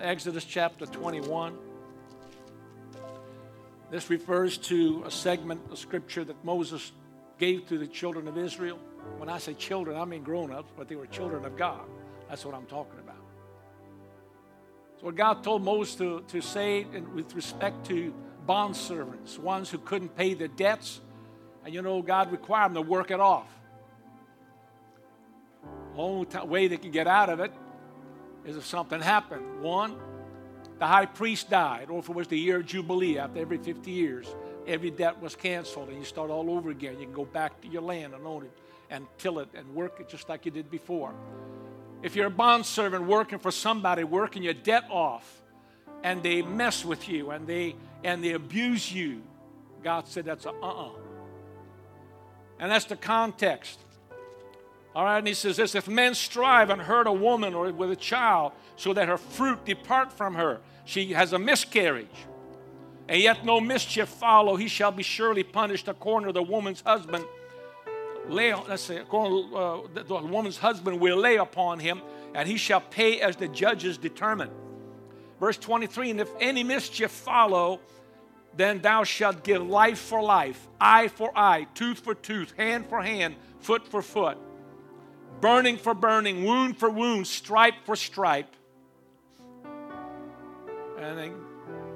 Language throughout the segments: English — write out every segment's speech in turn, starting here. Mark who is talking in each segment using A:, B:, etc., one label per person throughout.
A: Exodus chapter 21. This refers to a segment of scripture that Moses gave to the children of Israel. When I say children, I mean grown ups, but they were children of God. That's what I'm talking about. So, what God told Moses to, to say with respect to bond servants, ones who couldn't pay their debts, and you know, God required them to work it off. The only way they can get out of it is if something happened. One, the high priest died, or if it was the year of Jubilee, after every 50 years, every debt was canceled and you start all over again. You can go back to your land and own it and till it and work it just like you did before. If you're a bond servant working for somebody, working your debt off, and they mess with you and they and they abuse you, God said that's a uh-uh. And that's the context. All right, and he says this if men strive and hurt a woman or with a child so that her fruit depart from her, she has a miscarriage, and yet no mischief follow, he shall be surely punished according to the woman's husband. Lay, let's say, according to, uh, the, the woman's husband will lay upon him, and he shall pay as the judges determine. Verse 23 And if any mischief follow, then thou shalt give life for life, eye for eye, tooth for tooth, hand for hand, foot for foot burning for burning, wound for wound, stripe for stripe. And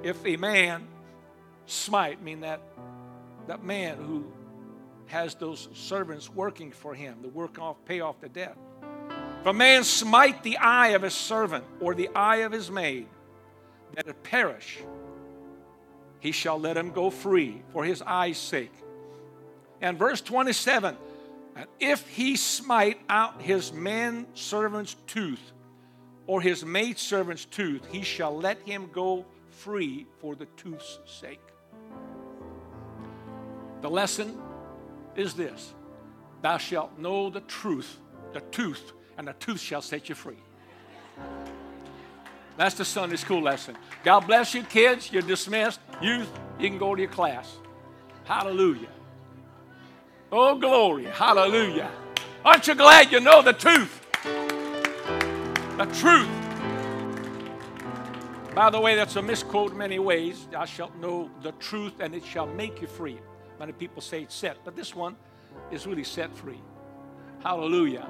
A: if a man smite, mean that that man who has those servants working for him to work off, pay off the debt. If a man smite the eye of his servant or the eye of his maid, that it perish, he shall let him go free for his eye's sake. And verse 27 and if he smite out his man servant's tooth or his maid servant's tooth, he shall let him go free for the tooth's sake. The lesson is this Thou shalt know the truth, the tooth, and the tooth shall set you free. That's the Sunday school lesson. God bless you, kids. You're dismissed. Youth, you can go to your class. Hallelujah. Oh, glory. Hallelujah. Aren't you glad you know the truth? The truth. By the way, that's a misquote in many ways. Thou shalt know the truth and it shall make you free. Many people say it's set, but this one is really set free. Hallelujah.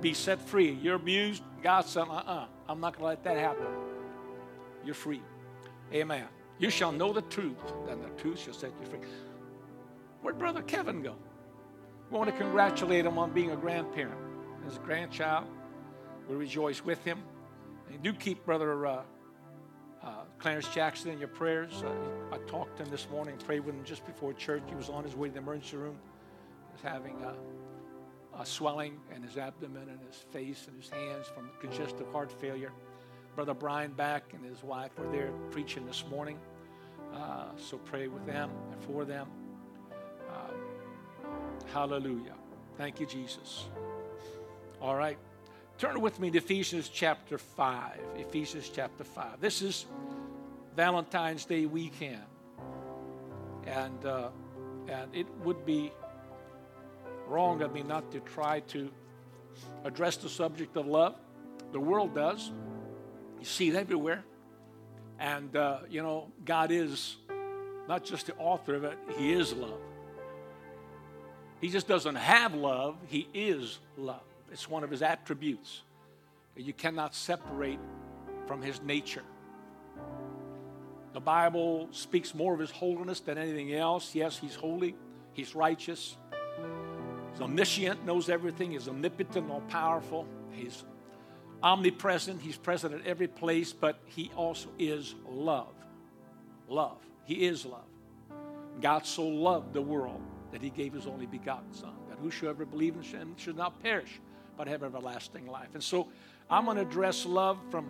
A: Be set free. You're abused. God said, uh uh-uh, uh, i am not going to let that happen. You're free. Amen. You shall know the truth, and the truth shall set you free. Where'd Brother Kevin go? We want to congratulate him on being a grandparent. As a grandchild, we rejoice with him. And do keep Brother uh, uh, Clarence Jackson in your prayers. Uh, I talked to him this morning, prayed with him just before church. He was on his way to the emergency room. He was having a, a swelling in his abdomen and his face and his hands from congestive heart failure. Brother Brian Back and his wife were there preaching this morning. Uh, so pray with them and for them. Hallelujah. Thank you, Jesus. All right. Turn with me to Ephesians chapter 5. Ephesians chapter 5. This is Valentine's Day weekend. And, uh, and it would be wrong of me not to try to address the subject of love. The world does. You see it everywhere. And, uh, you know, God is not just the author of it, He is love. He just doesn't have love, He is love. It's one of His attributes that you cannot separate from His nature. The Bible speaks more of His holiness than anything else. Yes, He's holy, He's righteous, He's omniscient, knows everything, He's omnipotent, all powerful, He's omnipresent, He's present at every place, but He also is love. Love. He is love. God so loved the world that he gave his only begotten Son, that whosoever believes in him should not perish, but have everlasting life. And so I'm going to address love from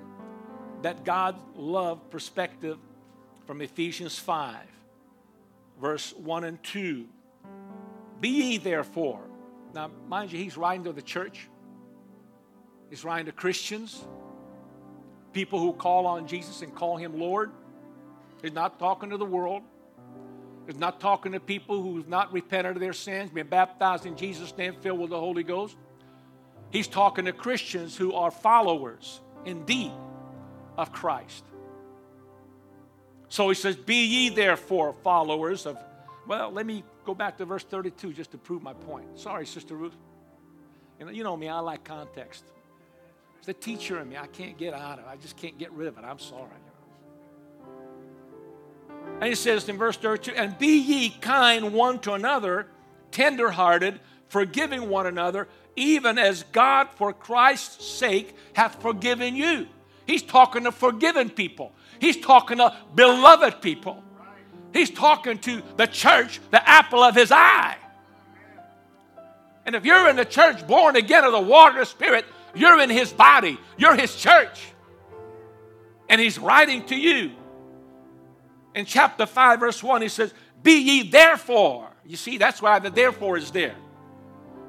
A: that God love perspective from Ephesians 5, verse 1 and 2. Be ye therefore. Now, mind you, he's writing to the church, he's writing to Christians, people who call on Jesus and call him Lord. He's not talking to the world. He's not talking to people who've not repented of their sins, been baptized in Jesus' name, filled with the Holy Ghost. He's talking to Christians who are followers indeed, of Christ. So he says, Be ye therefore followers of. Well, let me go back to verse 32 just to prove my point. Sorry, Sister Ruth. You know, you know me, I like context. It's the teacher in me. I can't get out of it. I just can't get rid of it. I'm sorry. And he says in verse 32 And be ye kind one to another, tenderhearted, forgiving one another, even as God for Christ's sake hath forgiven you. He's talking to forgiven people, he's talking to beloved people. He's talking to the church, the apple of his eye. And if you're in the church born again of the water of Spirit, you're in his body, you're his church. And he's writing to you. In chapter 5, verse 1, he says, Be ye therefore. You see, that's why the therefore is there.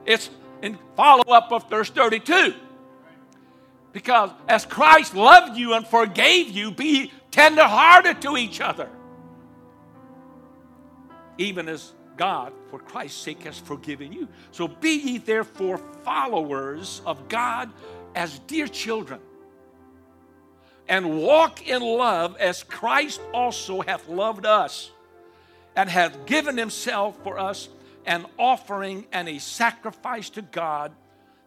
A: It's in follow up of verse 32. Because as Christ loved you and forgave you, be tenderhearted to each other. Even as God, for Christ's sake, has forgiven you. So be ye therefore followers of God as dear children, and walk in love as Christ also hath loved us, and hath given himself for us an offering and a sacrifice to God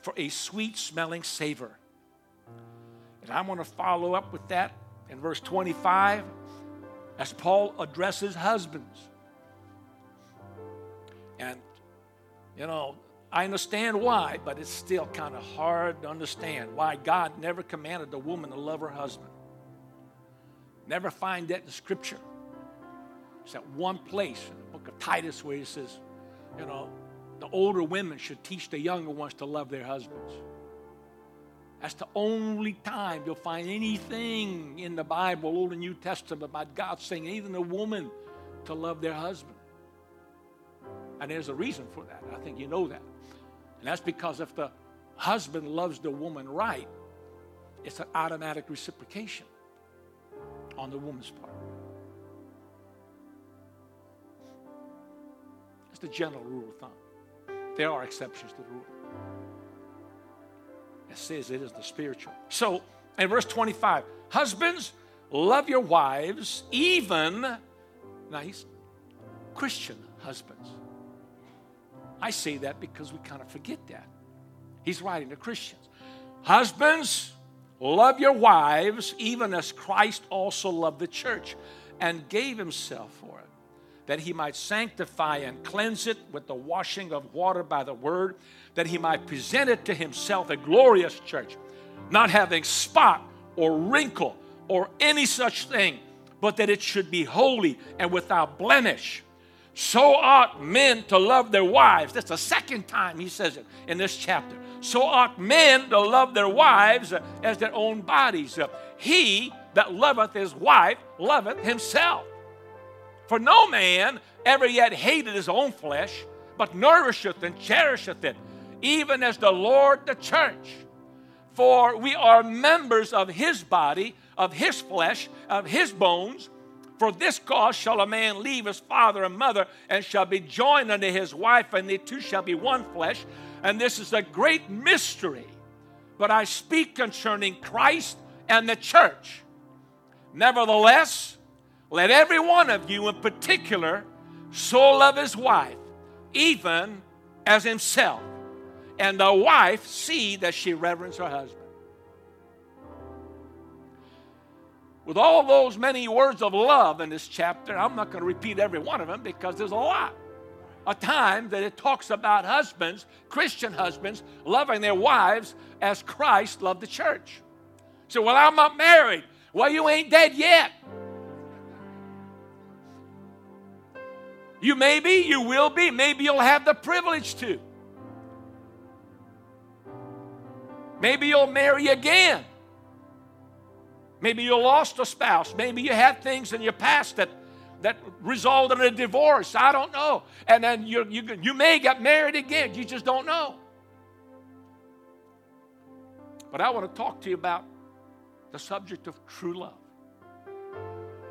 A: for a sweet smelling savor. And I want to follow up with that in verse 25 as Paul addresses husbands. And, you know, I understand why, but it's still kind of hard to understand why God never commanded a woman to love her husband. Never find that in Scripture. It's that one place in the book of Titus where he says, you know, the older women should teach the younger ones to love their husbands. That's the only time you'll find anything in the Bible, Old and New Testament, about God saying even a woman to love their husband. And there's a reason for that. I think you know that. And that's because if the husband loves the woman right, it's an automatic reciprocation on the woman's part. It's the general rule of thumb. There are exceptions to the rule. It says it is the spiritual. So, in verse 25, husbands, love your wives, even, nice, Christian husbands. I say that because we kind of forget that. He's writing to Christians. Husbands, love your wives, even as Christ also loved the church and gave himself for it that he might sanctify and cleanse it with the washing of water by the word, that he might present it to himself a glorious church, not having spot or wrinkle or any such thing, but that it should be holy and without blemish. So ought men to love their wives. That's the second time he says it in this chapter. So ought men to love their wives as their own bodies. He that loveth his wife loveth himself. For no man ever yet hated his own flesh, but nourisheth and cherisheth it, even as the Lord the church. For we are members of his body, of his flesh, of his bones. For this cause shall a man leave his father and mother, and shall be joined unto his wife, and they two shall be one flesh. And this is a great mystery. But I speak concerning Christ and the church. Nevertheless, let every one of you in particular so love his wife, even as himself, and the wife see that she reverence her husband. With all those many words of love in this chapter, I'm not going to repeat every one of them because there's a lot. A time that it talks about husbands, Christian husbands, loving their wives as Christ loved the church. So, well, I'm not married. Well, you ain't dead yet. You may be, you will be, maybe you'll have the privilege to. Maybe you'll marry again. Maybe you lost a spouse. Maybe you had things in your past that, that resulted in a divorce. I don't know. And then you, you, you may get married again. You just don't know. But I want to talk to you about the subject of true love.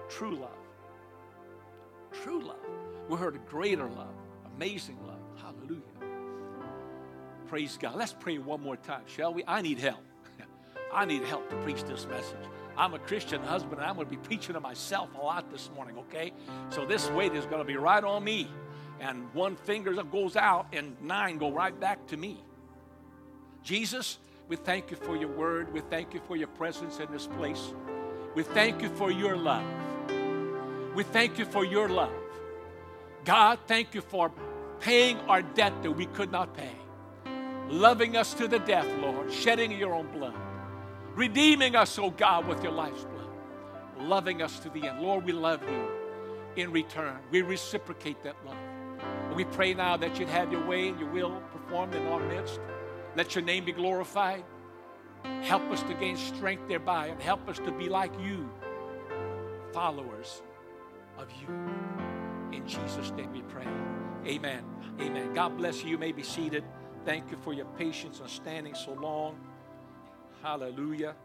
A: True love. True love. We heard a greater love, amazing love. Hallelujah. Praise God. Let's pray one more time, shall we? I need help. I need help to preach this message. I'm a Christian husband, and I'm going to be preaching to myself a lot this morning, okay? So this weight is going to be right on me. And one finger goes out, and nine go right back to me. Jesus, we thank you for your word. We thank you for your presence in this place. We thank you for your love. We thank you for your love. God, thank you for paying our debt that we could not pay, loving us to the death, Lord, shedding your own blood, redeeming us, oh God, with your life's blood, loving us to the end. Lord, we love you in return. We reciprocate that love. And we pray now that you'd have your way and your will performed in our midst. Let your name be glorified. Help us to gain strength thereby and help us to be like you, followers of you. In Jesus' name we pray. Amen. Amen. God bless you. You may be seated. Thank you for your patience on standing so long. Hallelujah.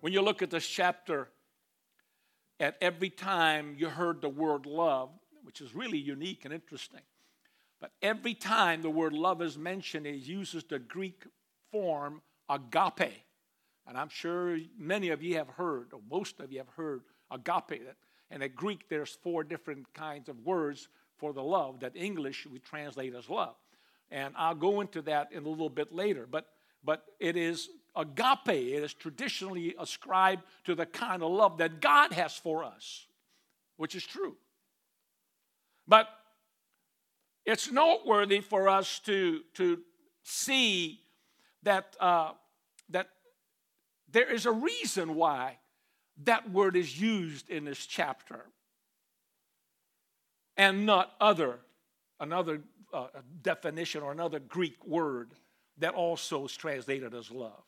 A: when you look at this chapter, at every time you heard the word love, which is really unique and interesting, but every time the word love is mentioned, it uses the Greek form agape. And I'm sure many of you have heard, or most of you have heard, agape. And in Greek, there's four different kinds of words for the love that English we translate as love. And I'll go into that in a little bit later. But, but it is agape, it is traditionally ascribed to the kind of love that God has for us, which is true. But it's noteworthy for us to, to see that, uh, that there is a reason why that word is used in this chapter and not other another uh, definition or another greek word that also is translated as love.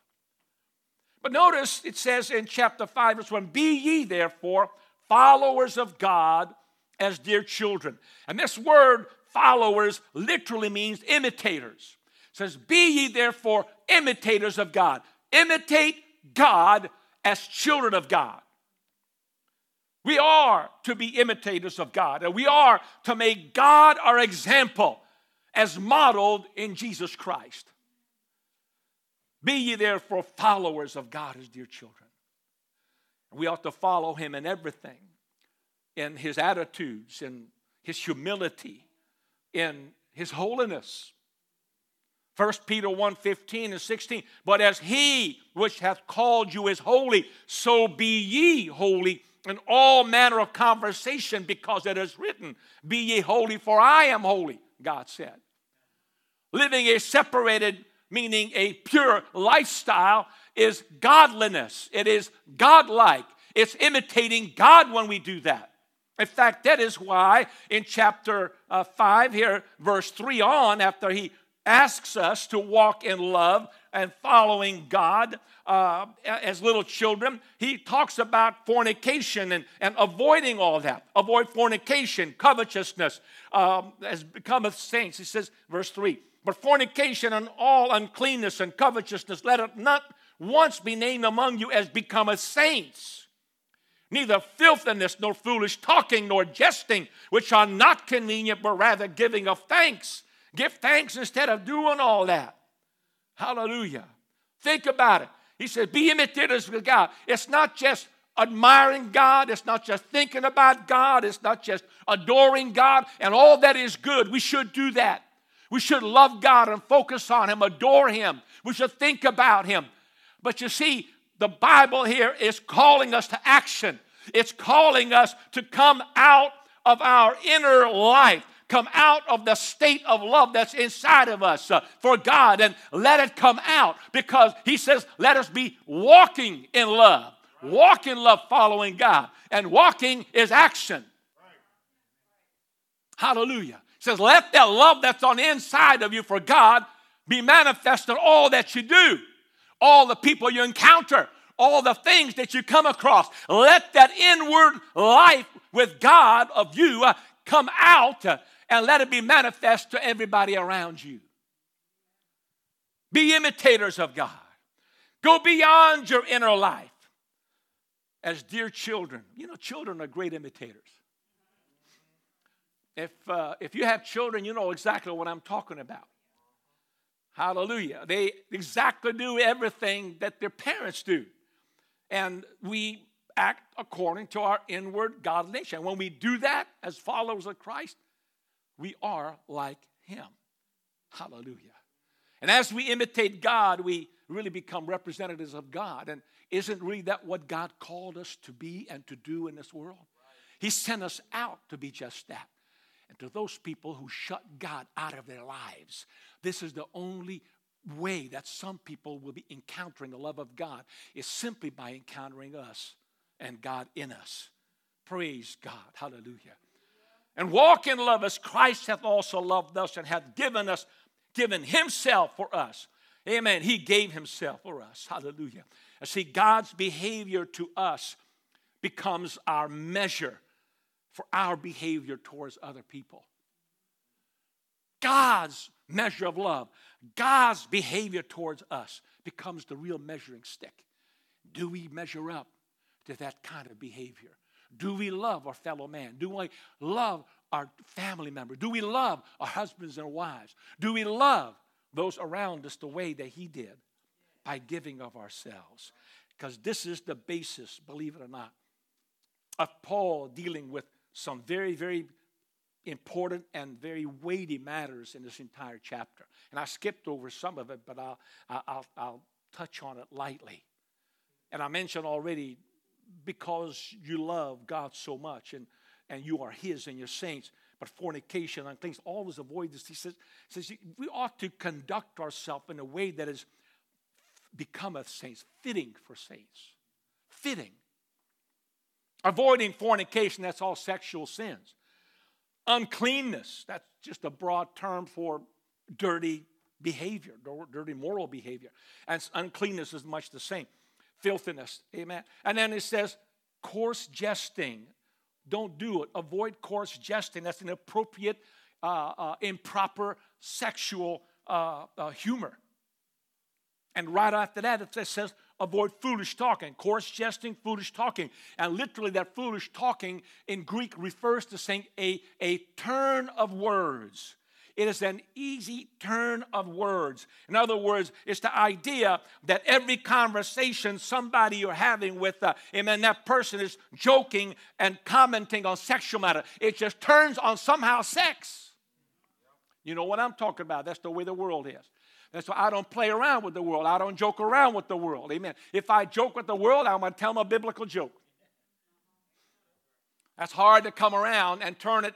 A: But notice it says in chapter 5 verse 1 be ye therefore followers of god as dear children. And this word followers literally means imitators. It says be ye therefore imitators of god. Imitate god as children of God. We are to be imitators of God, and we are to make God our example as modeled in Jesus Christ. Be ye therefore followers of God as dear children. We ought to follow him in everything, in his attitudes, in his humility, in his holiness. 1 Peter 1 15 and 16. But as he which hath called you is holy, so be ye holy in all manner of conversation, because it is written, Be ye holy, for I am holy, God said. Living a separated, meaning a pure lifestyle, is godliness. It is godlike. It's imitating God when we do that. In fact, that is why in chapter uh, 5, here, verse 3 on, after he asks us to walk in love and following God uh, as little children. He talks about fornication and, and avoiding all that. Avoid fornication, covetousness, um, as becometh saints. He says, verse 3 But fornication and all uncleanness and covetousness, let it not once be named among you as becometh saints. Neither filthiness, nor foolish talking, nor jesting, which are not convenient, but rather giving of thanks Give thanks instead of doing all that. Hallelujah. Think about it. He said, Be imitators of God. It's not just admiring God, it's not just thinking about God, it's not just adoring God, and all that is good. We should do that. We should love God and focus on Him, adore Him. We should think about Him. But you see, the Bible here is calling us to action. It's calling us to come out of our inner life come out of the state of love that's inside of us uh, for God and let it come out because He says, let us be walking in love. Walk in love following God. And walking is action. Hallelujah. He says, let that love that's on the inside of you for God be manifest in all that you do, all the people you encounter, all the things that you come across. Let that inward life with God of you uh, come out uh, and let it be manifest to everybody around you. Be imitators of God. Go beyond your inner life as dear children. You know, children are great imitators. If, uh, if you have children, you know exactly what I'm talking about. Hallelujah. They exactly do everything that their parents do. And we act according to our inward nature. And when we do that as followers of Christ, we are like Him. Hallelujah. And as we imitate God, we really become representatives of God. And isn't really that what God called us to be and to do in this world? He sent us out to be just that. And to those people who shut God out of their lives, this is the only way that some people will be encountering the love of God is simply by encountering us and God in us. Praise God. Hallelujah. And walk in love as Christ hath also loved us and hath given us, given himself for us. Amen. He gave himself for us. Hallelujah. And see, God's behavior to us becomes our measure for our behavior towards other people. God's measure of love, God's behavior towards us becomes the real measuring stick. Do we measure up to that kind of behavior? Do we love our fellow man? Do we love our family member? Do we love our husbands and wives? Do we love those around us the way that he did? By giving of ourselves. Because this is the basis, believe it or not, of Paul dealing with some very, very important and very weighty matters in this entire chapter. And I skipped over some of it, but I'll, I'll, I'll touch on it lightly. And I mentioned already because you love God so much and, and you are His and your saints, but fornication, and things, always avoid this. He says, says we ought to conduct ourselves in a way that is becometh saints, fitting for saints. Fitting. Avoiding fornication, that's all sexual sins. Uncleanness, that's just a broad term for dirty behavior, dirty moral behavior. And uncleanness is much the same. Filthiness, amen. And then it says, coarse jesting. Don't do it. Avoid coarse jesting. That's inappropriate, uh, uh, improper sexual uh, uh humor. And right after that, it says, avoid foolish talking, coarse jesting, foolish talking. And literally, that foolish talking in Greek refers to saying a, a turn of words. It is an easy turn of words. In other words, it's the idea that every conversation somebody you're having with, uh, amen, that person is joking and commenting on sexual matter. It just turns on somehow sex. You know what I'm talking about? That's the way the world is. That's why I don't play around with the world. I don't joke around with the world. Amen. If I joke with the world, I'm going to tell them a biblical joke. That's hard to come around and turn it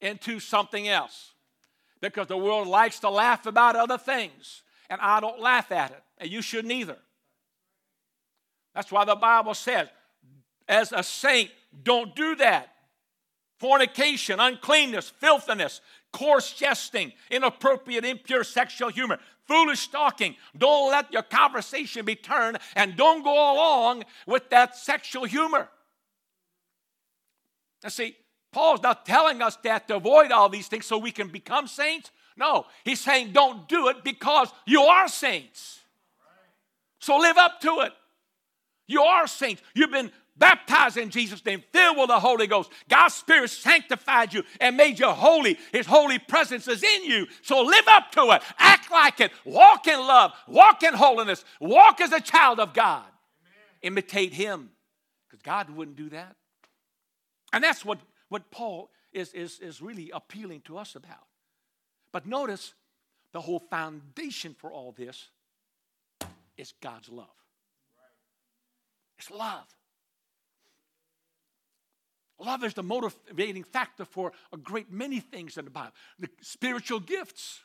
A: into something else because the world likes to laugh about other things, and I don't laugh at it, and you shouldn't either. That's why the Bible says, as a saint, don't do that. Fornication, uncleanness, filthiness, coarse jesting, inappropriate, impure sexual humor, foolish talking. Don't let your conversation be turned and don't go along with that sexual humor. Now, see, Paul's not telling us that to avoid all these things so we can become saints. No, he's saying don't do it because you are saints. So live up to it. You are saints. You've been baptized in Jesus' name, filled with the Holy Ghost. God's Spirit sanctified you and made you holy. His holy presence is in you. So live up to it. Act like it. Walk in love. Walk in holiness. Walk as a child of God. Amen. Imitate Him. Because God wouldn't do that. And that's what, what Paul is, is, is really appealing to us about. But notice the whole foundation for all this is God's love. It's love. Love is the motivating factor for a great many things in the Bible. The spiritual gifts,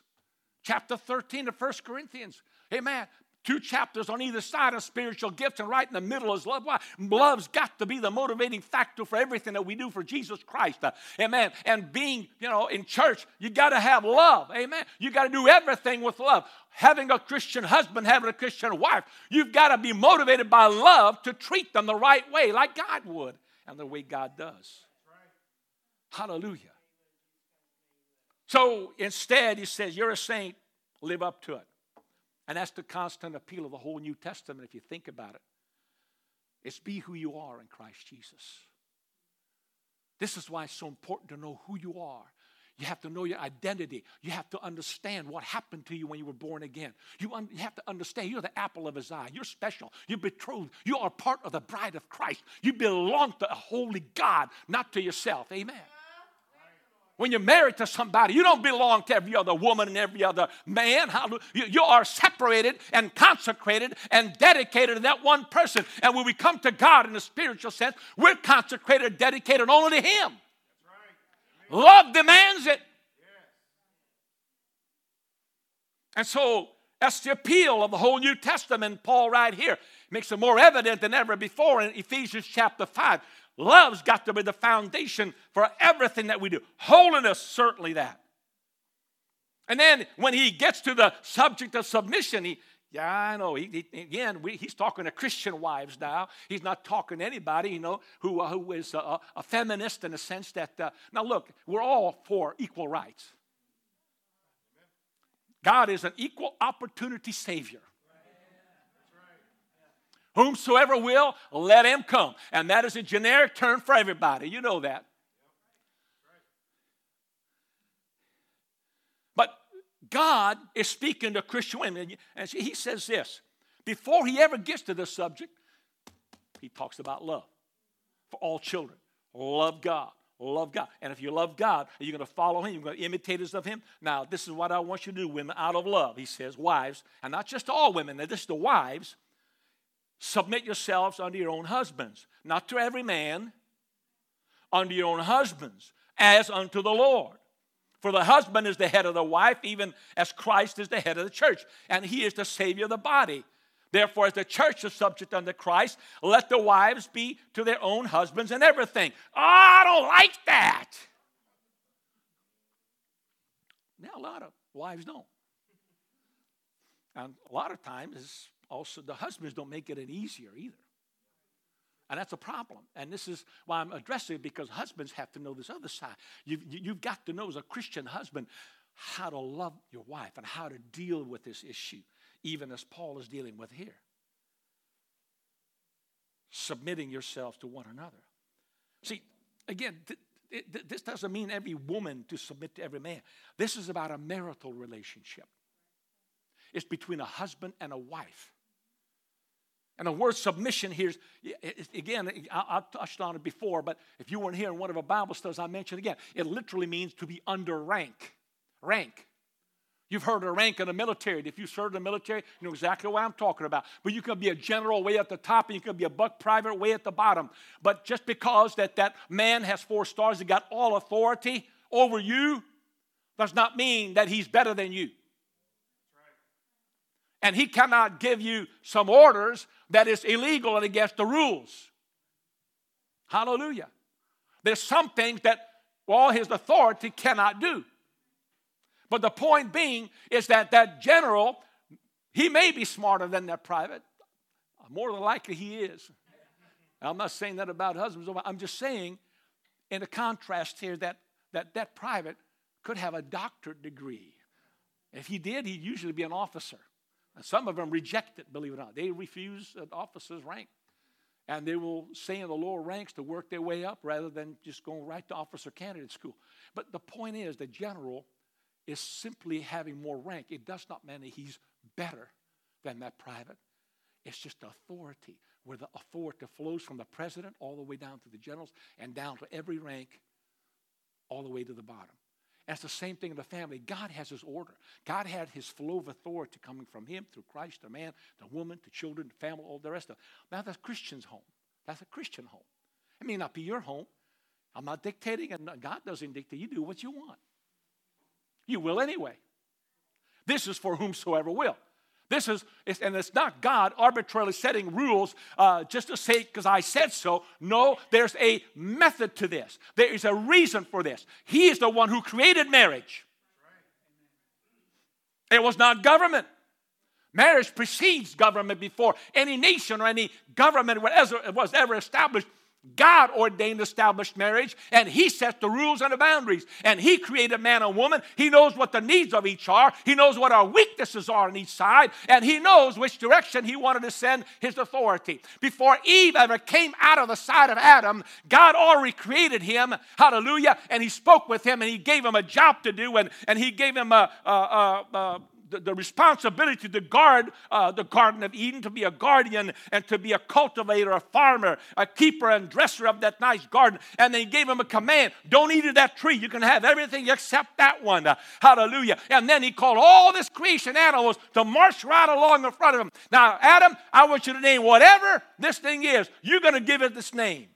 A: chapter 13 of 1 Corinthians. Amen. Two chapters on either side of spiritual gifts, and right in the middle is love. Why? Love's got to be the motivating factor for everything that we do for Jesus Christ. Uh, amen. And being, you know, in church, you got to have love. Amen. You got to do everything with love. Having a Christian husband, having a Christian wife, you've got to be motivated by love to treat them the right way, like God would and the way God does. Hallelujah. So instead, he says, You're a saint, live up to it. And that's the constant appeal of the whole New Testament, if you think about it. It's be who you are in Christ Jesus. This is why it's so important to know who you are. You have to know your identity. You have to understand what happened to you when you were born again. You, un- you, have to understand you're the apple of his eye. You're special. You're betrothed. You are part of the bride of Christ. You belong to a holy God, not to yourself. Amen. When you're married to somebody, you don't belong to every other woman and every other man. You, are separated and consecrated and dedicated to that one person. And when we come to God in a spiritual sense, we're consecrated, dedicated only to Him. Love demands it. And so that's the appeal of the whole New Testament, Paul, right here. Makes it more evident than ever before in Ephesians chapter 5. Love's got to be the foundation for everything that we do. Holiness, certainly that. And then when he gets to the subject of submission, he, yeah, I know. He, he, again, we, he's talking to Christian wives now. He's not talking to anybody, you know, who, uh, who is a, feminist in the sense that, uh, now look, we're all for equal rights. God is an equal opportunity Savior. Whomsoever will, let him come. And that is a generic term for everybody. You know that. But God is speaking to Christian women. And he says this before he ever gets to the subject, he talks about love for all children. Love God. Love God. And if you love God, you're going to follow Him? You're going to imitate us of Him? Now, this is what I want you to do, women, out of love. He says, wives, and not just all women, this is the wives Submit yourselves unto your own husbands, not to every man, unto your own husbands, as unto the Lord. For the husband is the head of the wife, even as Christ is the head of the church, and he is the Savior of the body. Therefore, as the church is subject unto Christ, let the wives be to their own husbands and everything. Oh, I don't like that. Now, a lot of wives don't. And a lot of times, also the husbands don't make it any easier either. And that's a problem. And this is why I'm addressing it because husbands have to know this other side. You've, you've got to know as a Christian husband how to love your wife and how to deal with this issue, even as Paul is dealing with here. Submitting yourselves to one another. See, again, th- th- this doesn't mean every woman to submit to every man. This is about a marital relationship. It's between a husband and a wife. And the word submission here is, again, I, touched on it before, but if you weren't here in one of our Bible studies, I mentioned again, it literally means to be under rank. Rank. You've heard of rank in the military. If you served in the military, you know exactly what I'm talking about. But you can be a general way at the top, and you can be a buck private way at the bottom. But just because that, that man has four stars and got all authority over you, does not mean that he's better than you and he cannot give you some orders that is illegal and against the rules. Hallelujah. There's some things that all his authority cannot do. But the point being is that that general, he may be smarter than that private. More than likely he is. I'm not saying that about husbands. I'm just saying, in a contrast here, that that, that private could have a doctorate degree. If he did, he'd usually be an officer. Some of them reject it, believe it or not. They refuse an officer's rank. And they will stay in the lower ranks to work their way up rather than just going right to officer candidate school. But the point is, the general is simply having more rank. It does not mean that he's better than that private. It's just authority, where the authority flows from the president all the way down to the generals and down to every rank, all the way to the bottom. That's the same thing in the family. God has his order. God had his flow of authority coming from him through Christ, the man, the woman, the children, the family, all the rest of it. Now that's Christian's home. That's a Christian home. It may not be your home. I'm not dictating, and God doesn't dictate. You do what you want. You will anyway. This is for whomsoever will. This is, and it's not God arbitrarily setting rules uh, just to say, because I said so. No, there's a method to this, there is a reason for this. He is the one who created marriage. It was not government. Marriage precedes government before any nation or any government was ever established. God ordained established marriage, and He sets the rules and the boundaries. And He created man and woman. He knows what the needs of each are. He knows what our weaknesses are on each side, and He knows which direction He wanted to send His authority. Before Eve ever came out of the side of Adam, God already created him. Hallelujah! And He spoke with him, and He gave him a job to do, and, and He gave him a, a, a, a the, the responsibility to guard uh, the Garden of Eden, to be a guardian and to be a cultivator, a farmer, a keeper and dresser of that nice garden. And then he gave him a command don't eat of that tree. You can have everything except that one. Uh, hallelujah. And then he called all this creation animals to march right along in front of him. Now, Adam, I want you to name whatever this thing is, you're going to give it this name.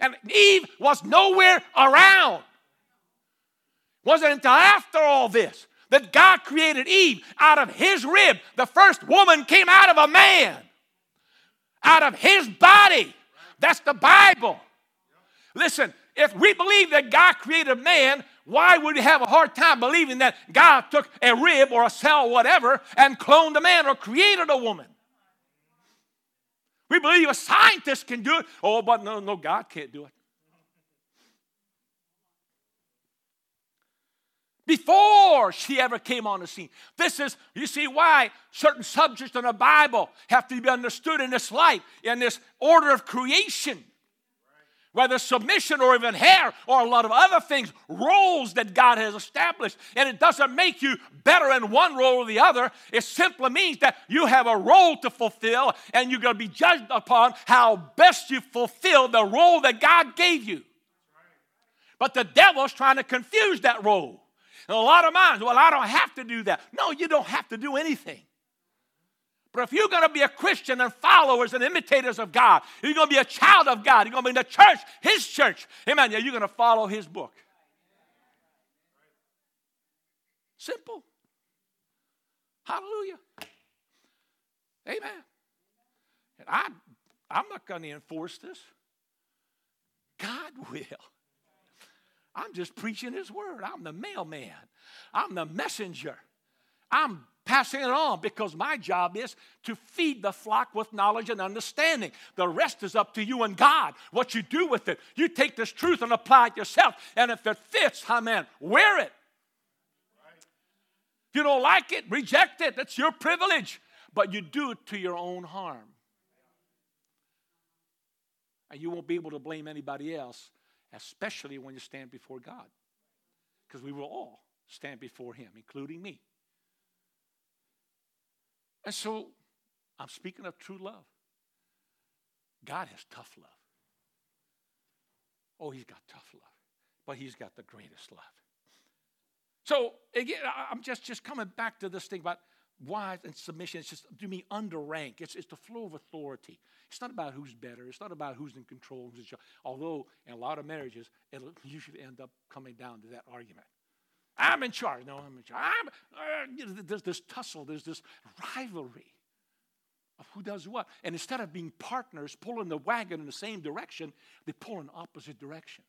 A: And Eve was nowhere around. Wasn't until after all this that God created Eve out of his rib. The first woman came out of a man, out of his body. That's the Bible. Listen, if we believe that God created man, why would we have a hard time believing that God took a rib or a cell, or whatever, and cloned a man or created a woman? We believe a scientist can do it. Oh, but no, no, God can't do it. Before she ever came on the scene. This is, you see, why certain subjects in the Bible have to be understood in this light, in this order of creation. Whether submission or even hair or a lot of other things, roles that God has established. And it doesn't make you better in one role or the other. It simply means that you have a role to fulfill and you're going to be judged upon how best you fulfill the role that God gave you. But the devil's trying to confuse that role. A lot of minds, well, I don't have to do that. No, you don't have to do anything. But if you're going to be a Christian and followers and imitators of God, you're going to be a child of God, you're going to be in the church, His church, amen, yeah, you're going to follow His book. Simple. Hallelujah. Amen. And I, I'm not going to enforce this. God will. I'm just preaching His word. I'm the mailman, I'm the messenger. I'm passing it on because my job is to feed the flock with knowledge and understanding. The rest is up to you and God. What you do with it, you take this truth and apply it yourself. And if it fits, amen, wear it. If you don't like it, reject it. That's your privilege. But you do it to your own harm. And you won't be able to blame anybody else especially when you stand before God. Because we will all stand before Him, including me. And so I'm speaking of true love. God has tough love. Oh, He's got tough love, but He's got the greatest love. So again, I'm just, just coming back to this thing about wives and submission. It's just to me under rank. It's, it's the flow of authority. It's not about who's better. It's not about who's in control. Who's in charge. Although in a lot of marriages, it'll usually end up coming down to that argument. I'm in charge. No, I'm in charge. I'm, uh, there's this tussle. There's this rivalry of who does what. And instead of being partners pulling the wagon in the same direction, they pull in opposite directions.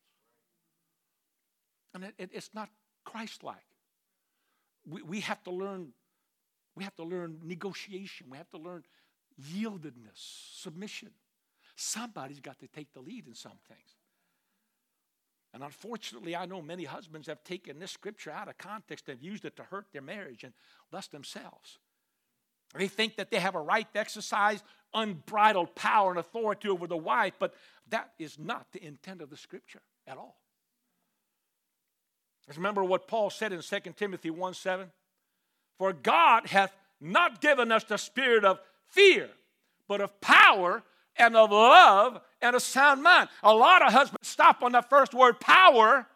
A: And it, it, it's not Christ-like. We, we have to learn we have to learn negotiation. We have to learn yieldedness, submission. Somebody's got to take the lead in some things. And unfortunately, I know many husbands have taken this scripture out of context and used it to hurt their marriage and thus themselves. They think that they have a right to exercise unbridled power and authority over the wife, but that is not the intent of the scripture at all. Remember what Paul said in 2 Timothy 1 7? For God hath not given us the spirit of fear, but of power and of love and a sound mind. A lot of husbands stop on that first word, power.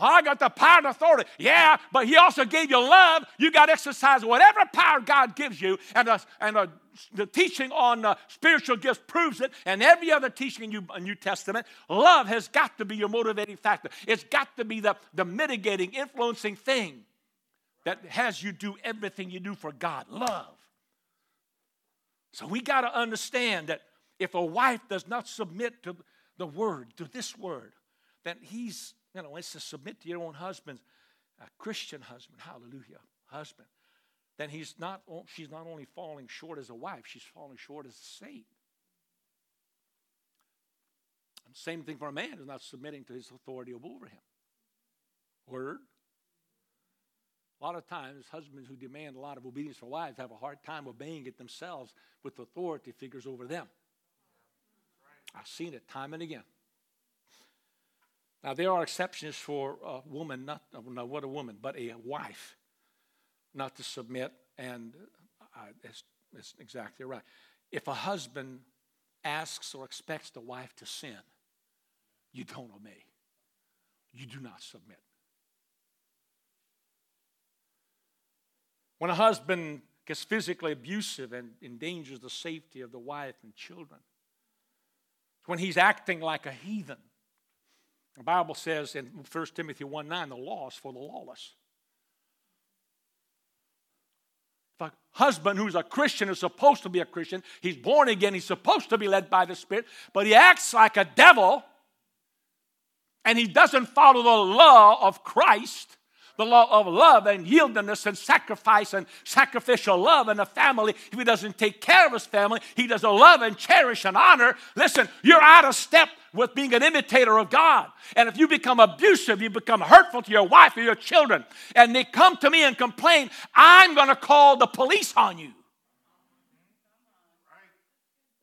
A: Oh, I got the power and authority. Yeah, but He also gave you love. You got to exercise whatever power God gives you. And, the, and the, the teaching on uh, spiritual gifts proves it. And every other teaching in New, New Testament, love has got to be your motivating factor. It's got to be the, the mitigating, influencing thing that has you do everything you do for God love. So we got to understand that if a wife does not submit to the word, to this word, then he's, you know, it's to submit to your own husband, a Christian husband, hallelujah, husband, then he's not, she's not only falling short as a wife, she's falling short as a saint. Same thing for a man who's not submitting to his authority over him. Word. A lot of times, husbands who demand a lot of obedience from wives have a hard time obeying it themselves with authority figures over them. I've seen it time and again. Now, there are exceptions for a woman, not, no, what a woman, but a wife, not to submit, and it's, it's exactly right. If a husband asks or expects the wife to sin, you don't obey. You do not submit. When a husband gets physically abusive and endangers the safety of the wife and children, when he's acting like a heathen, the Bible says in 1 Timothy 1 9, the law is for the lawless. A husband who's a Christian is supposed to be a Christian, he's born again, he's supposed to be led by the Spirit, but he acts like a devil and he doesn't follow the law of Christ, the law of love and yieldedness and sacrifice and sacrificial love in a family, if he doesn't take care of his family, he doesn't love and cherish and honor, listen, you're out of step with being an imitator of God. And if you become abusive, you become hurtful to your wife or your children, and they come to me and complain, I'm going to call the police on you.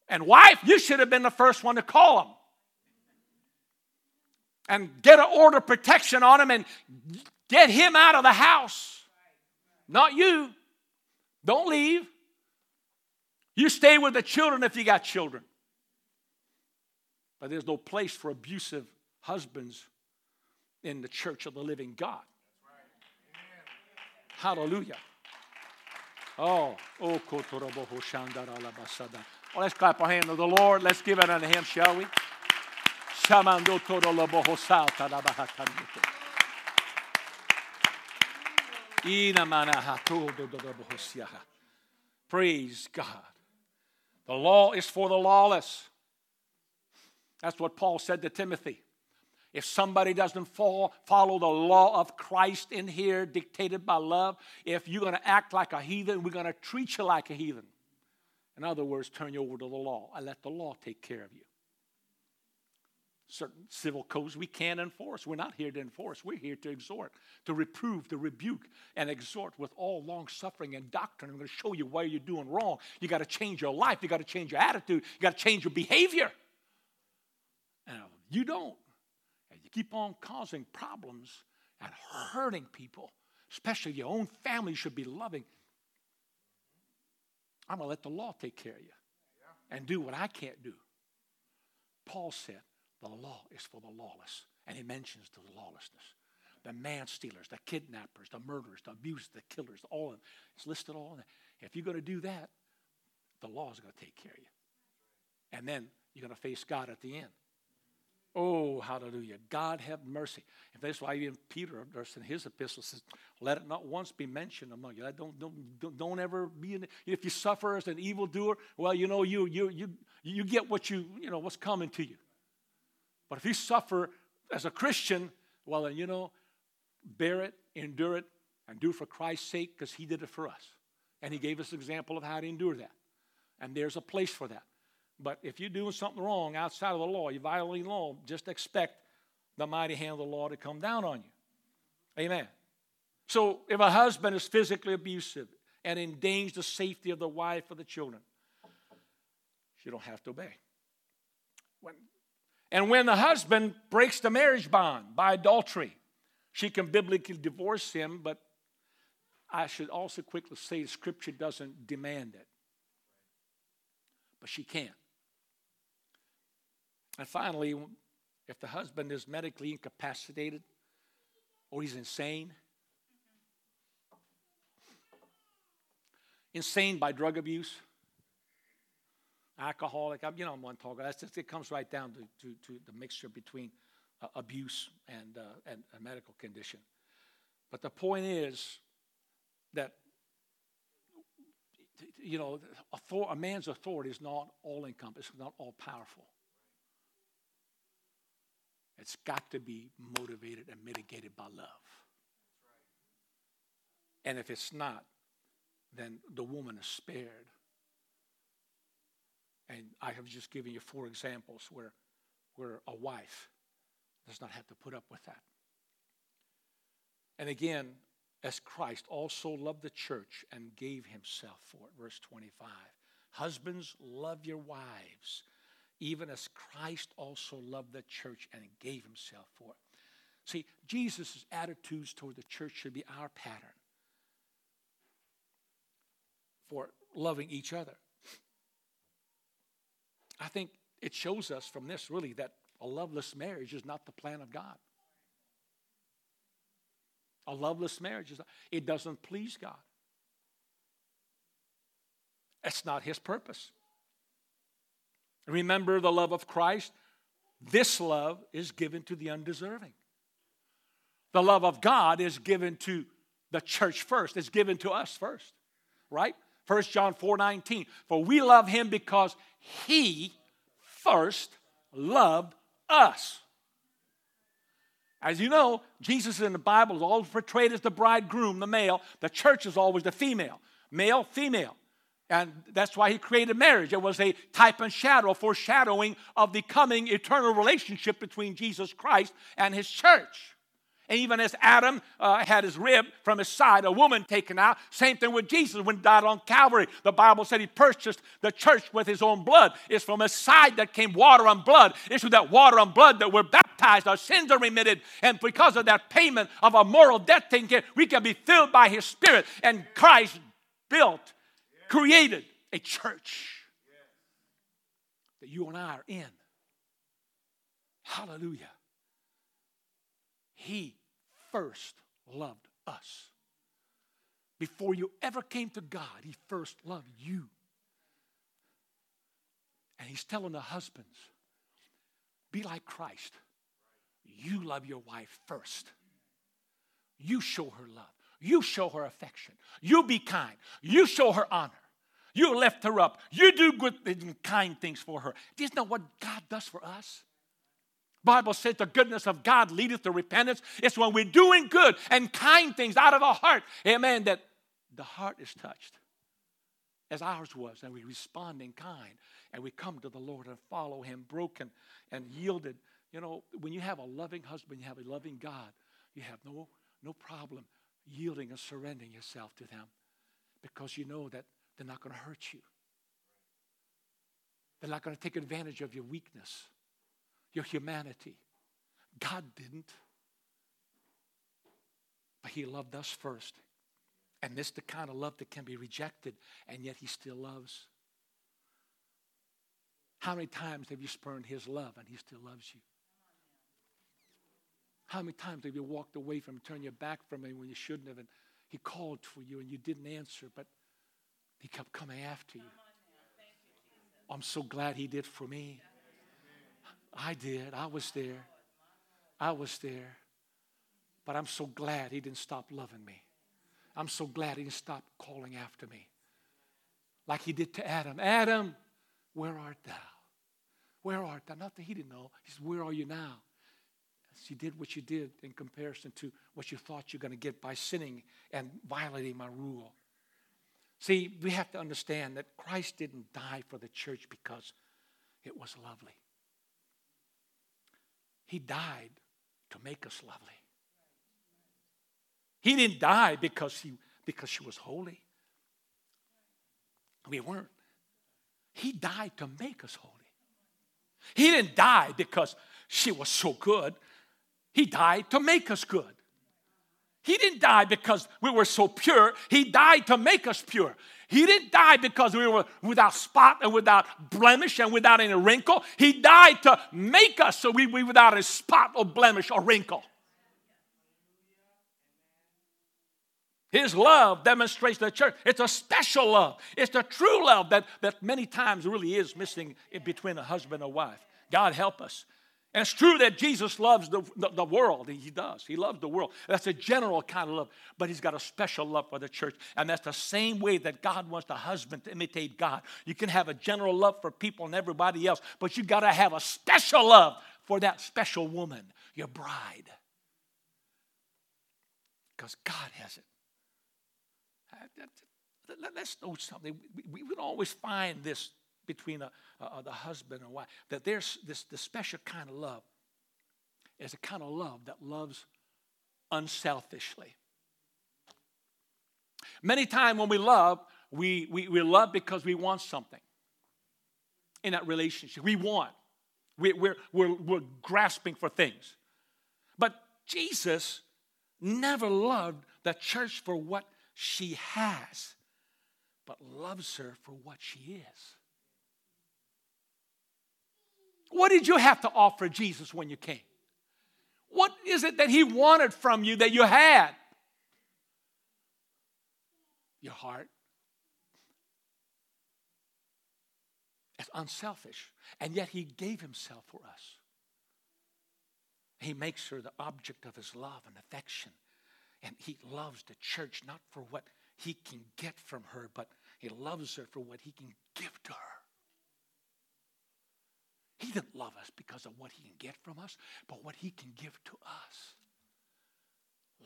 A: And wife, you should have been the first one to call them and get an order of protection on him and Get him out of the house, not you. Don't leave. You stay with the children if you got children. But there's no place for abusive husbands in the church of the living God. Hallelujah. Oh, oh, well, oh, let's clap our hand to the Lord. Let's give it unto him, shall we? Praise God. The law is for the lawless. That's what Paul said to Timothy. If somebody doesn't fall, follow the law of Christ in here, dictated by love, if you're going to act like a heathen, we're going to treat you like a heathen. In other words, turn you over to the law. I let the law take care of you certain civil codes we can't enforce. We're not here to enforce. We're here to exhort, to reprove, to rebuke, and exhort with all long suffering and doctrine. I'm going to show you why you're doing wrong. You got to change your life. You got to change your attitude. You got to change your behavior. And you don't. And you keep on causing problems and hurting people, especially your own family should be loving. I'm going to let the law take care of you and do what I can't do. Paul said, the law is for the lawless. And he mentions the lawlessness. The man stealers, the kidnappers, the murderers, the abusers, the killers, all of them. It's listed all in there. If you're going to do that, the law is going to take care of you. And then you're going to face God at the end. Oh, hallelujah. God have mercy. And that's why even Peter, in his epistle, says, let it not once be mentioned among you. Don't, don't, don't, don't ever be in it. If you suffer as an evildoer, well, you know, you, you, you, you get what you, you know, what's coming to you. But if you suffer as a Christian, well, then, you know, bear it, endure it, and do for Christ's sake because He did it for us. And He gave us an example of how to endure that. And there's a place for that. But if you're doing something wrong outside of the law, you're violating the law, just expect the mighty hand of the law to come down on you. Amen. So if a husband is physically abusive and endangers the safety of the wife or the children, you don't have to obey. When and when the husband breaks the marriage bond by adultery, she can biblically divorce him, but I should also quickly say Scripture doesn't demand it. But she can. And finally, if the husband is medically incapacitated or he's insane, insane by drug abuse, alcoholic. I'm, You know, I'm one talker. That's just, it comes right down to, to, to the mixture between uh, abuse and, uh, and a medical condition. But the point is that, you know, a man's authority is not all encompassing, not all powerful. It's got to be motivated and mitigated by love. And if it's not, then the woman is spared and I have just given you four examples where where a wife does not have to put up with that. And again, as Christ also loved the church and gave himself for it. Verse 25. Husbands, love your wives, even as Christ also loved the church and gave himself for it. See, Jesus' attitudes toward the church should be our pattern for loving each other. I think it shows us from this really that a loveless marriage is not the plan of God. A loveless marriage is not, it doesn't please God. That's not his purpose. Remember the love of Christ? This love is given to the undeserving. The love of God is given to the church first. It's given to us first. Right? 1 John 4 19. For we love him because he first loved us. As you know, Jesus in the Bible is always portrayed as the bridegroom, the male. The church is always the female. Male, female. And that's why he created marriage. It was a type and shadow, foreshadowing of the coming eternal relationship between Jesus Christ and his church. And even as Adam uh, had his rib from his side, a woman taken out, same thing with Jesus when he died on Calvary. The Bible said he purchased the church with his own blood. It's from his side that came water and blood. It's with that water and blood that we're baptized, our sins are remitted. And because of that payment of a moral debt taken we can be filled by his spirit. And Christ built, created a church that you and I are in. Hallelujah. He first loved us. Before you ever came to God, He first loved you. And He's telling the husbands, be like Christ. You love your wife first. You show her love. You show her affection. You be kind. You show her honor. You lift her up. You do good and kind things for her. Isn't that what God does for us? Bible says the goodness of God leadeth to repentance. It's when we're doing good and kind things out of our heart, amen, that the heart is touched as ours was, and we respond in kind, and we come to the Lord and follow Him broken and yielded. You know, when you have a loving husband, you have a loving God, you have no, no problem yielding and surrendering yourself to them because you know that they're not going to hurt you. They're not going to take advantage of your weakness your humanity. God didn't. But He loved us first. And this is the kind of love that can be rejected, and yet He still loves. How many times have you spurned His love and He still loves you? How many times have you walked away from Him, turned your back from Him when you shouldn't have, and He called for you and you didn't answer, but He kept coming after you? I'm so glad He did for me. I did. I was there. I was there. But I'm so glad he didn't stop loving me. I'm so glad he didn't stop calling after me. Like he did to Adam. Adam, where art thou? Where art thou? Not that he didn't know. He said, Where are you now? You did what you did in comparison to what you thought you're going to get by sinning and violating my rule. See, we have to understand that Christ didn't die for the church because it was lovely. He died to make us lovely. He didn't die because, he, because she was holy. We weren't. He died to make us holy. He didn't die because she was so good. He died to make us good. He didn't die because we were so pure. He died to make us pure. He didn't die because we were without spot and without blemish and without any wrinkle. He died to make us so we were without a spot or blemish or wrinkle. His love demonstrates the church. It's a special love. It's the true love that, that many times really is missing between a husband and a wife. God help us. And it's true that Jesus loves the, the, the, world. He does. He loves the world. That's a general kind of love. But he's got a special love for the church. And that's the same way that God wants the husband to imitate God. You can have a general love for people and everybody else, but you got to have a special love for that special woman, your bride. Because God has it. Let's know something. We, we would always find this between a, a, the husband and wife, that there's this, this special kind of love is a kind of love that loves unselfishly. Many times when we love, we, we, we love because we want something in that relationship. We want. We, we're, we're, we're grasping for things. But Jesus never loved the church for what she has, but loves her for what she is. What did you have to offer Jesus when you came? What is it that he wanted from you that you had? Your heart. It's unselfish. And yet he gave himself for us. He makes her the object of his love and affection. And he loves the church not for what he can get from her, but he loves her for what he can give to her. He didn't love us because of what he can get from us, but what he can give to us.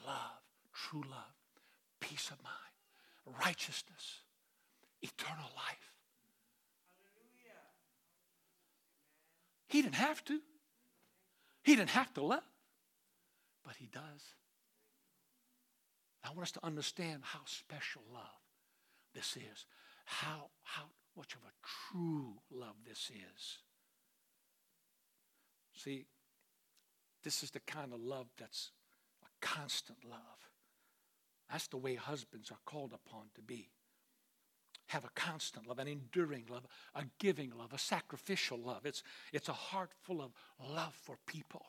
A: Love, true love, peace of mind, righteousness, eternal life. He didn't have to. He didn't have to love, but he does. I want us to understand how special love this is, how, how much of a true love this is. See, this is the kind of love that's a constant love. That's the way husbands are called upon to be. Have a constant love, an enduring love, a giving love, a sacrificial love. It's, it's a heart full of love for people.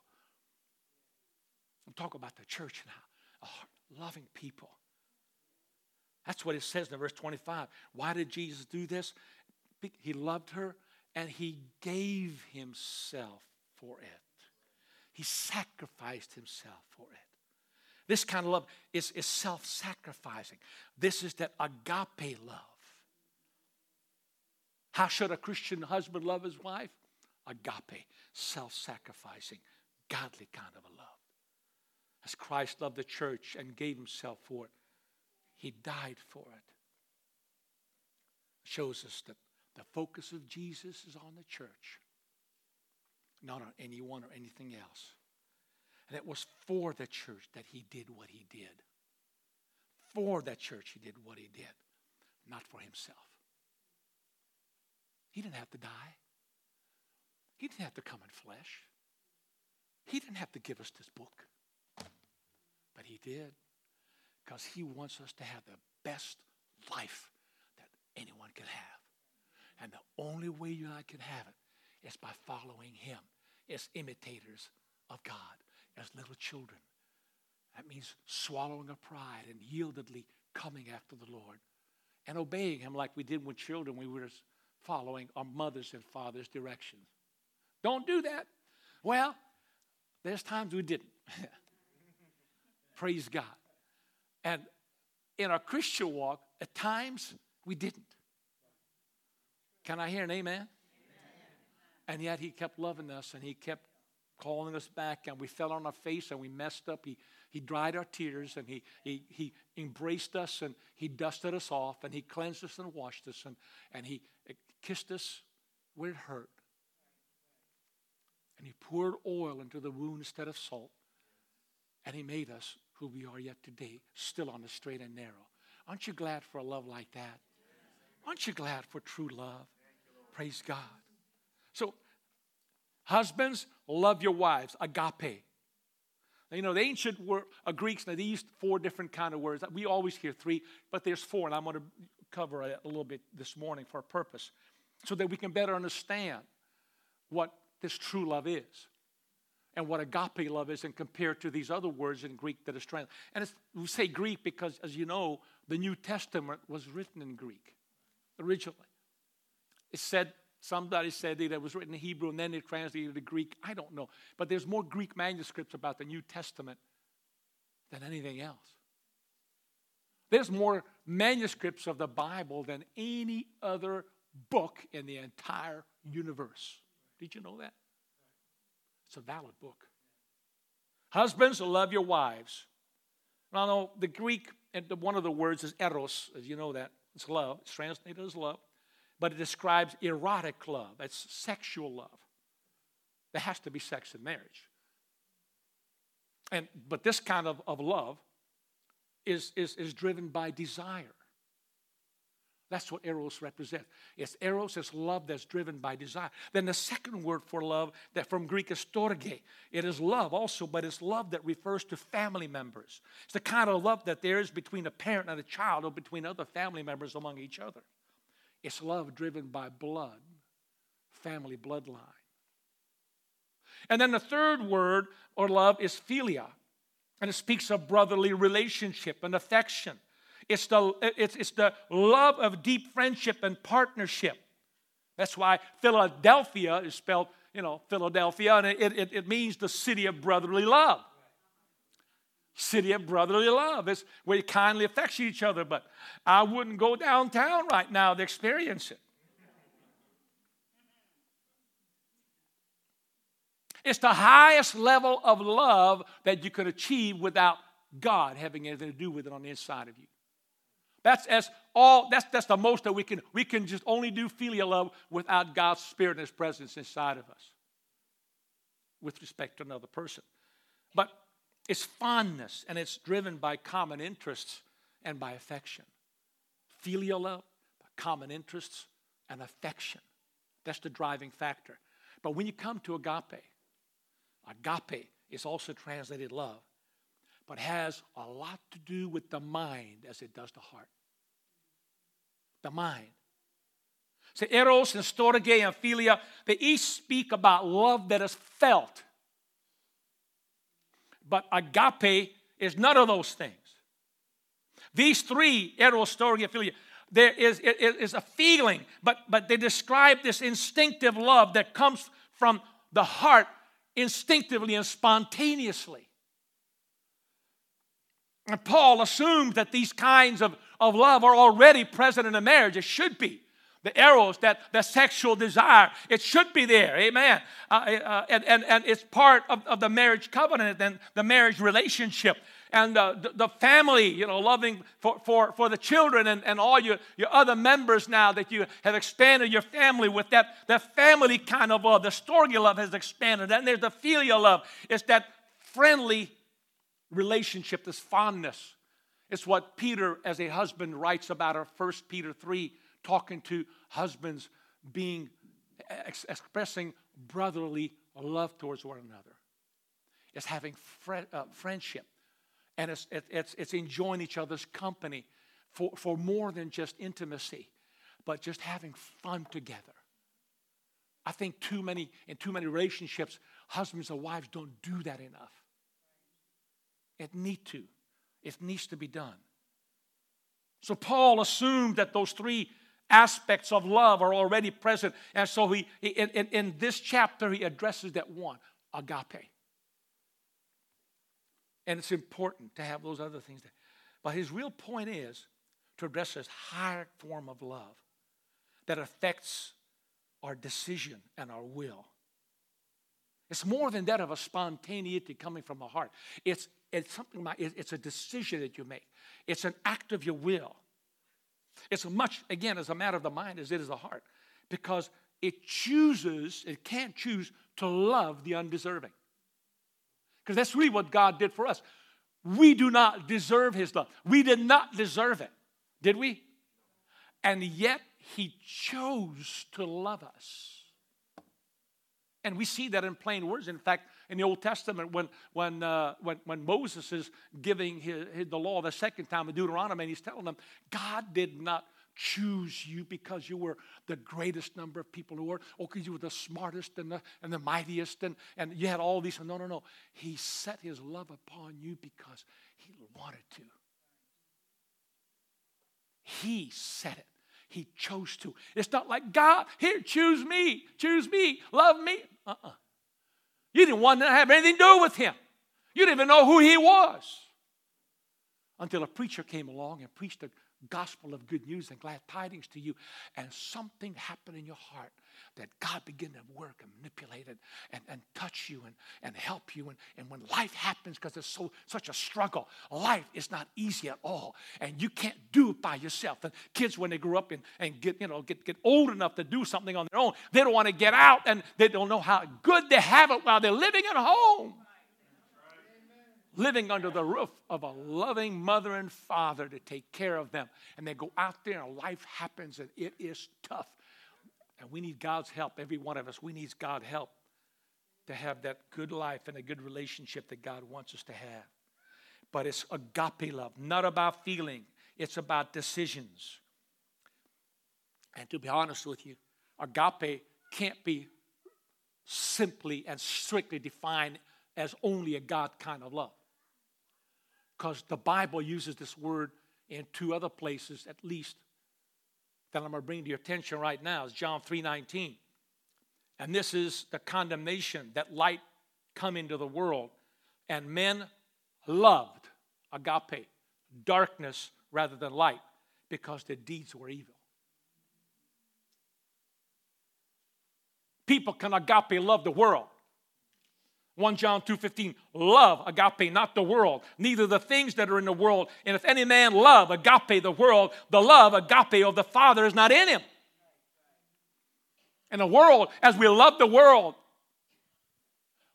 A: I'm talking about the church now, a heart loving people. That's what it says in verse 25. Why did Jesus do this? He loved her and he gave himself for it. He sacrificed himself for it. This kind of love is, is self sacrificing. This is that agape love. How should a Christian husband love his wife? Agape, self sacrificing, godly kind of a love. As Christ loved the church and gave himself for it, he died for it. Shows us that the focus of Jesus is on the church not on anyone or anything else. And it was for the church that he did what he did. For that church, he did what he did, not for himself. He didn't have to die. He didn't have to come in flesh. He didn't have to give us this book. But he did because he wants us to have the best life that anyone can have. And the only way you and I can have it is by following Him as imitators of God, as little children. That means swallowing of pride and yieldedly coming after the Lord and obeying Him like we did when children. We were following our mothers and fathers' directions. Don't do that. Well, there's times we didn't. Praise God. And in our Christian walk, at times we didn't. Can I hear an amen? And yet he kept loving us and he kept calling us back and we fell on our face and we messed up. He, he dried our tears and he, he, he embraced us and he dusted us off and he cleansed us and washed us and, and he eh, kissed us where it hurt. And he poured oil into the wound instead of salt. And he made us who we are yet today, still on the straight and narrow. Aren't you glad for a love like that? Aren't you glad for true love? Praise God. So, husbands, love your wives, agape. You know, the ancient word, uh, Greeks, now they used four different kind of words. We always hear three, but there's four, and I'm going to cover it a little bit this morning for a purpose so that we can better understand what this true love is and what agape love is and compare to these other words in Greek that are translated. And we say Greek because, as you know, the New Testament was written in Greek originally. It said Somebody said that it was written in Hebrew and then it translated to Greek. I don't know. But there's more Greek manuscripts about the New Testament than anything else. There's more manuscripts of the Bible than any other book in the entire universe. Did you know that? It's a valid book. Husbands, love your wives. Now, no, the Greek, one of the words is eros, as you know that. It's love. It's translated as love but it describes erotic love. It's sexual love. There has to be sex in marriage. And, but this kind of, of love is, is, is driven by desire. That's what eros represents. It's eros, it's love that's driven by desire. Then the second word for love, that from Greek is storge. It is love also, but it's love that refers to family members. It's the kind of love that there is between a parent and a child or between other family members among each other. It's love driven by blood, family bloodline. And then the third word or love is philia, and it speaks of brotherly relationship and affection. It's the, it's, it's the love of deep friendship and partnership. That's why Philadelphia is spelled, you know, Philadelphia, and it, it, it means the city of brotherly love. City of brotherly love. It's where you kindly affection each other, but I wouldn't go downtown right now to experience it. It's the highest level of love that you could achieve without God having anything to do with it on the inside of you. That's as all that's that's the most that we can we can just only do filial love without God's spirit and his presence inside of us with respect to another person. But it's fondness and it's driven by common interests and by affection. Filial love, common interests, and affection. That's the driving factor. But when you come to agape, agape is also translated love but has a lot to do with the mind as it does the heart. The mind. So eros and storge and philia, they each speak about love that is felt. But agape is none of those things. These three, eros, storge, philia, there is, a feeling, but, but they describe this instinctive love that comes from the heart instinctively and spontaneously. And Paul assumes that these kinds of, of love are already present in a marriage. It should be. The eros, that, that sexual desire, it should be there. Amen. Uh, uh, and, and, and it's part of, of the marriage covenant and the marriage relationship. And uh, the, the, family, you know, loving for, for, for the children and, and all your, your other members now that you have expanded your family with that, that family kind of love. The storge love has expanded. And there's the filial love. It's that friendly relationship, this fondness. It's what Peter, as a husband, writes about in 1 Peter 3, talking to husbands being ex- expressing brotherly love towards one another. It's having uh, friendship, and it's, it, it's, it's enjoying each other's company for, for more than just intimacy, but just having fun together. I think too many in too many relationships, husbands and wives don't do that enough. It need to. It needs to be done. So Paul assumed that those three aspects of love are already present. And so he, in, in, in this chapter, he addresses that one, agape. And it's important to have those other things there. But his real point is to address this higher form of love that affects our decision and our will. It's more than that of a spontaneity coming from the heart. It's it's something like it's a decision that you make. It's an act of your will. It's much, again, as a matter of the mind as it is the heart. Because it chooses, it can't choose to love the undeserving. Because that's really what God did for us. We do not deserve his love. We did not deserve it. Did we? And yet he chose to love us. And we see that in plain words. In fact, in the Old Testament, when, when, uh, when, when Moses is giving his, his, the law the second time in Deuteronomy, and he's telling them, God did not choose you because you were the greatest number of people who were, or because you were the smartest and the, and the mightiest, and, and you had all these. No, no, no. He set his love upon you because he wanted to. He said it. He chose to. It's not like, God, here, choose me, choose me, love me. Uh uh-uh. uh You didn't want to have anything to do with him. You didn't even know who he was. Until a preacher came along and preached the gospel of good news and glad tidings to you, and something happened in your heart. That God begin to work and manipulate it and, and touch you and, and help you. And, and when life happens, because it's so such a struggle, life is not easy at all. And you can't do it by yourself. And kids, when they grow up and, and get, you know, get, get old enough to do something on their own, they don't want to get out and they don't know how good they have it while they're living at home living under the roof of a loving mother and father to take care of them. And they go out there and life happens and it is tough. And we need God's help. Every one of us, we need God's help to have that good life and a good relationship that God wants us to have. But it's agape love, not about feeling, it's about decisions. And to be honest with you, agape can't be simply and strictly defined as only a God kind of love because the Bible uses this word in two other places at least that I'm going to bring to your attention right now is John 3:19. And this is the condemnation that light come into the world and men loved agape darkness rather than light because their deeds were evil. People can agape love the world 1 John 2:15 love agape not the world neither the things that are in the world. And if any man love agape the world the love agape of the father is not in him. And the world as we love the world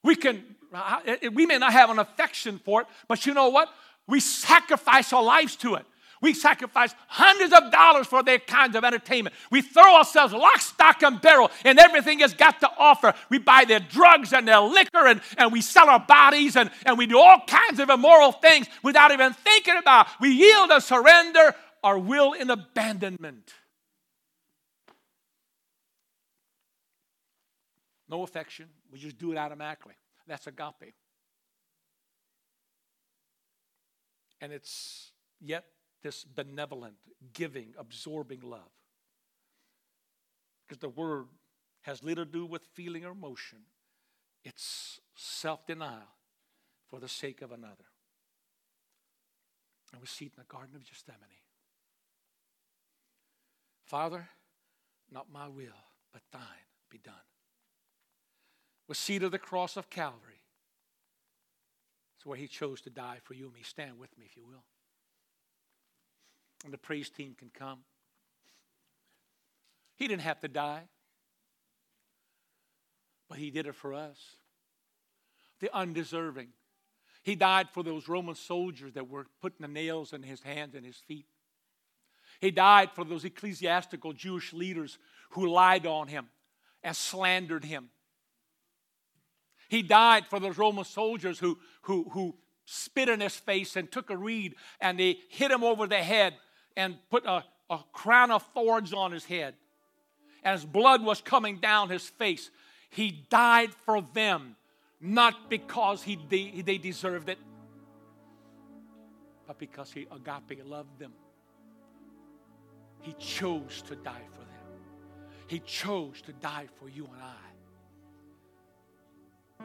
A: we can we may not have an affection for it but you know what? We sacrifice our lives to it we sacrifice hundreds of dollars for their kinds of entertainment. We throw ourselves lock, stock, and barrel and everything has got to offer. We buy their drugs and their liquor and, and we sell our bodies and, and we do all kinds of immoral things without even thinking about. We yield and surrender our will in abandonment. No affection. We just do it automatically. That's agape. And it's yet this benevolent, giving, absorbing love. Because the word has little to do with feeling or emotion, it's self denial for the sake of another. And we see it in the Garden of Gethsemane. Father, not my will, but thine be done. We see it at the cross of Calvary. It's where he chose to die for you and me. Stand with me, if you will and the praise team can come. He didn't have to die, but He did it for us, the undeserving. He died for those Roman soldiers that were putting the nails in his hands and his feet. He died for those ecclesiastical Jewish leaders who lied on him and slandered him. He died for those Roman soldiers who, who, who spit in his face and took a reed and they hit him over the head and put a, a crown of thorns on his head. As blood was coming down his face, he died for them, not because he, they deserved it, but because he agape loved them. He chose to die for them. He chose to die for you and I.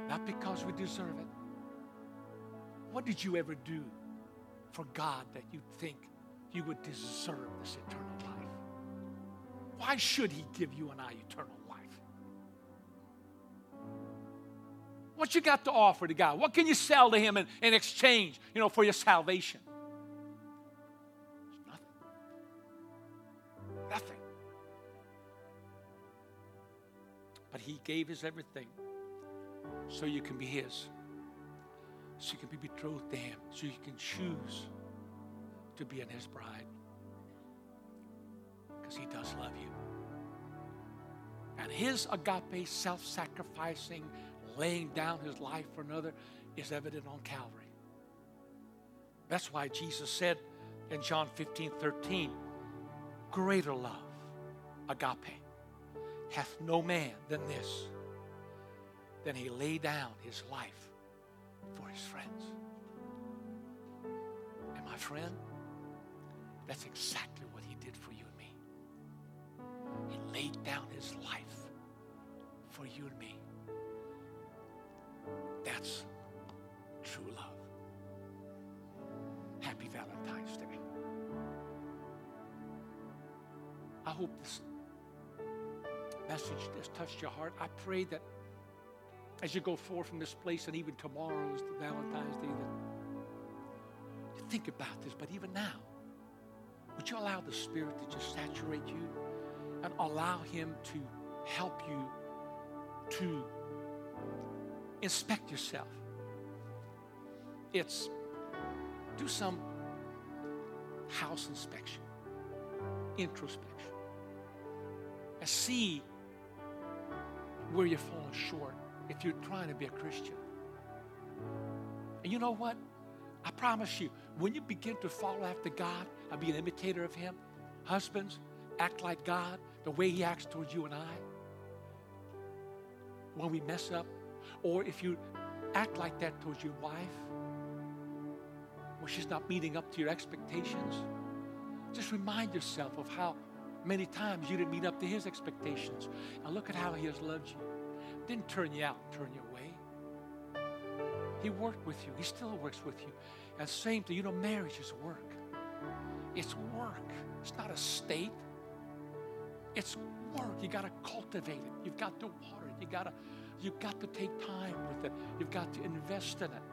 A: Not because we deserve it. What did you ever do for God that you think you would deserve this eternal life. Why should He give you and I eternal life? What you got to offer to God? What can you sell to Him in, in exchange, you know, for your salvation? nothing. Nothing. But He gave His everything so you can be His, so you can be betrothed to Him, so you can choose to be in his bride because he does love you. And his agape, self sacrificing, laying down his life for another is evident on Calvary. That's why Jesus said in John 15 13, greater love, agape, hath no man than this, than he lay down his life for his friends. And my friend, that's exactly what he did for you and me. He laid down his life for you and me. That's true love. Happy Valentine's Day. I hope this message has touched your heart, I pray that as you go forth from this place, and even tomorrow is the Valentine's Day, that you think about this, but even now, would you allow the Spirit to just saturate you and allow Him to help you to inspect yourself? It's do some house inspection, introspection, and see where you're falling short if you're trying to be a Christian. And you know what? I promise you, when you begin to follow after God and be an imitator of Him, husbands, act like God the way He acts towards you and I. When we mess up, or if you act like that towards your wife, when she's not meeting up to your expectations, just remind yourself of how many times you didn't meet up to His expectations. And look at how He has loved you. Didn't turn you out, turn you away. He worked with you. He still works with you. And same thing, you know, marriage is work. It's work. It's not a state. It's work. You got to cultivate it. You've got to water it. You got to, you've got to take time with it. You've got to invest in it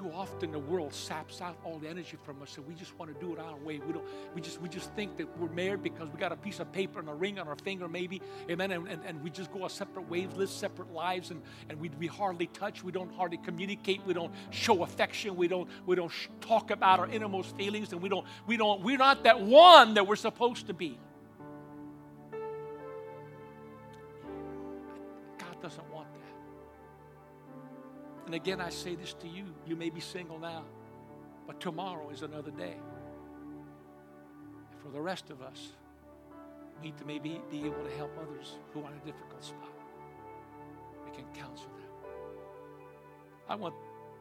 A: too often the world saps out all the energy from us and we just want to do it our way. We don't we just we just think that we're married because we got a piece of paper and a ring on our finger maybe amen and, and, and we just go our separate ways live separate lives and, and we, we hardly touch we don't hardly communicate we don't show affection we don't we don't sh- talk about our innermost feelings and we don't we don't we're not that one that we're supposed to be and again, I say this to you you may be single now, but tomorrow is another day. And for the rest of us, we need to maybe be able to help others who are in a difficult spot. We can counsel them. I want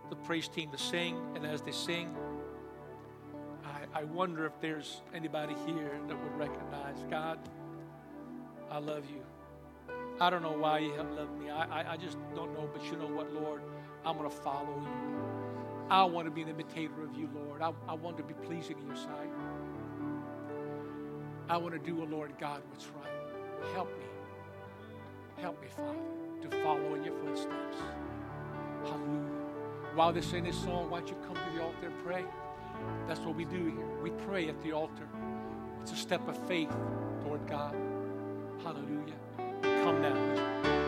A: the praise team to sing, and as they sing, I, I wonder if there's anybody here that would recognize God, I love you. I don't know why you have loved me. I, I, I just don't know, but you know what, Lord? I'm going to follow you. I want to be an imitator of you, Lord. I, I want to be pleasing in your sight. I want to do, a Lord God, what's right. Help me. Help me, Father, to follow in your footsteps. Hallelujah. While they sing this song, why don't you come to the altar and pray? That's what we do here. We pray at the altar. It's a step of faith toward God. Hallelujah. Come now.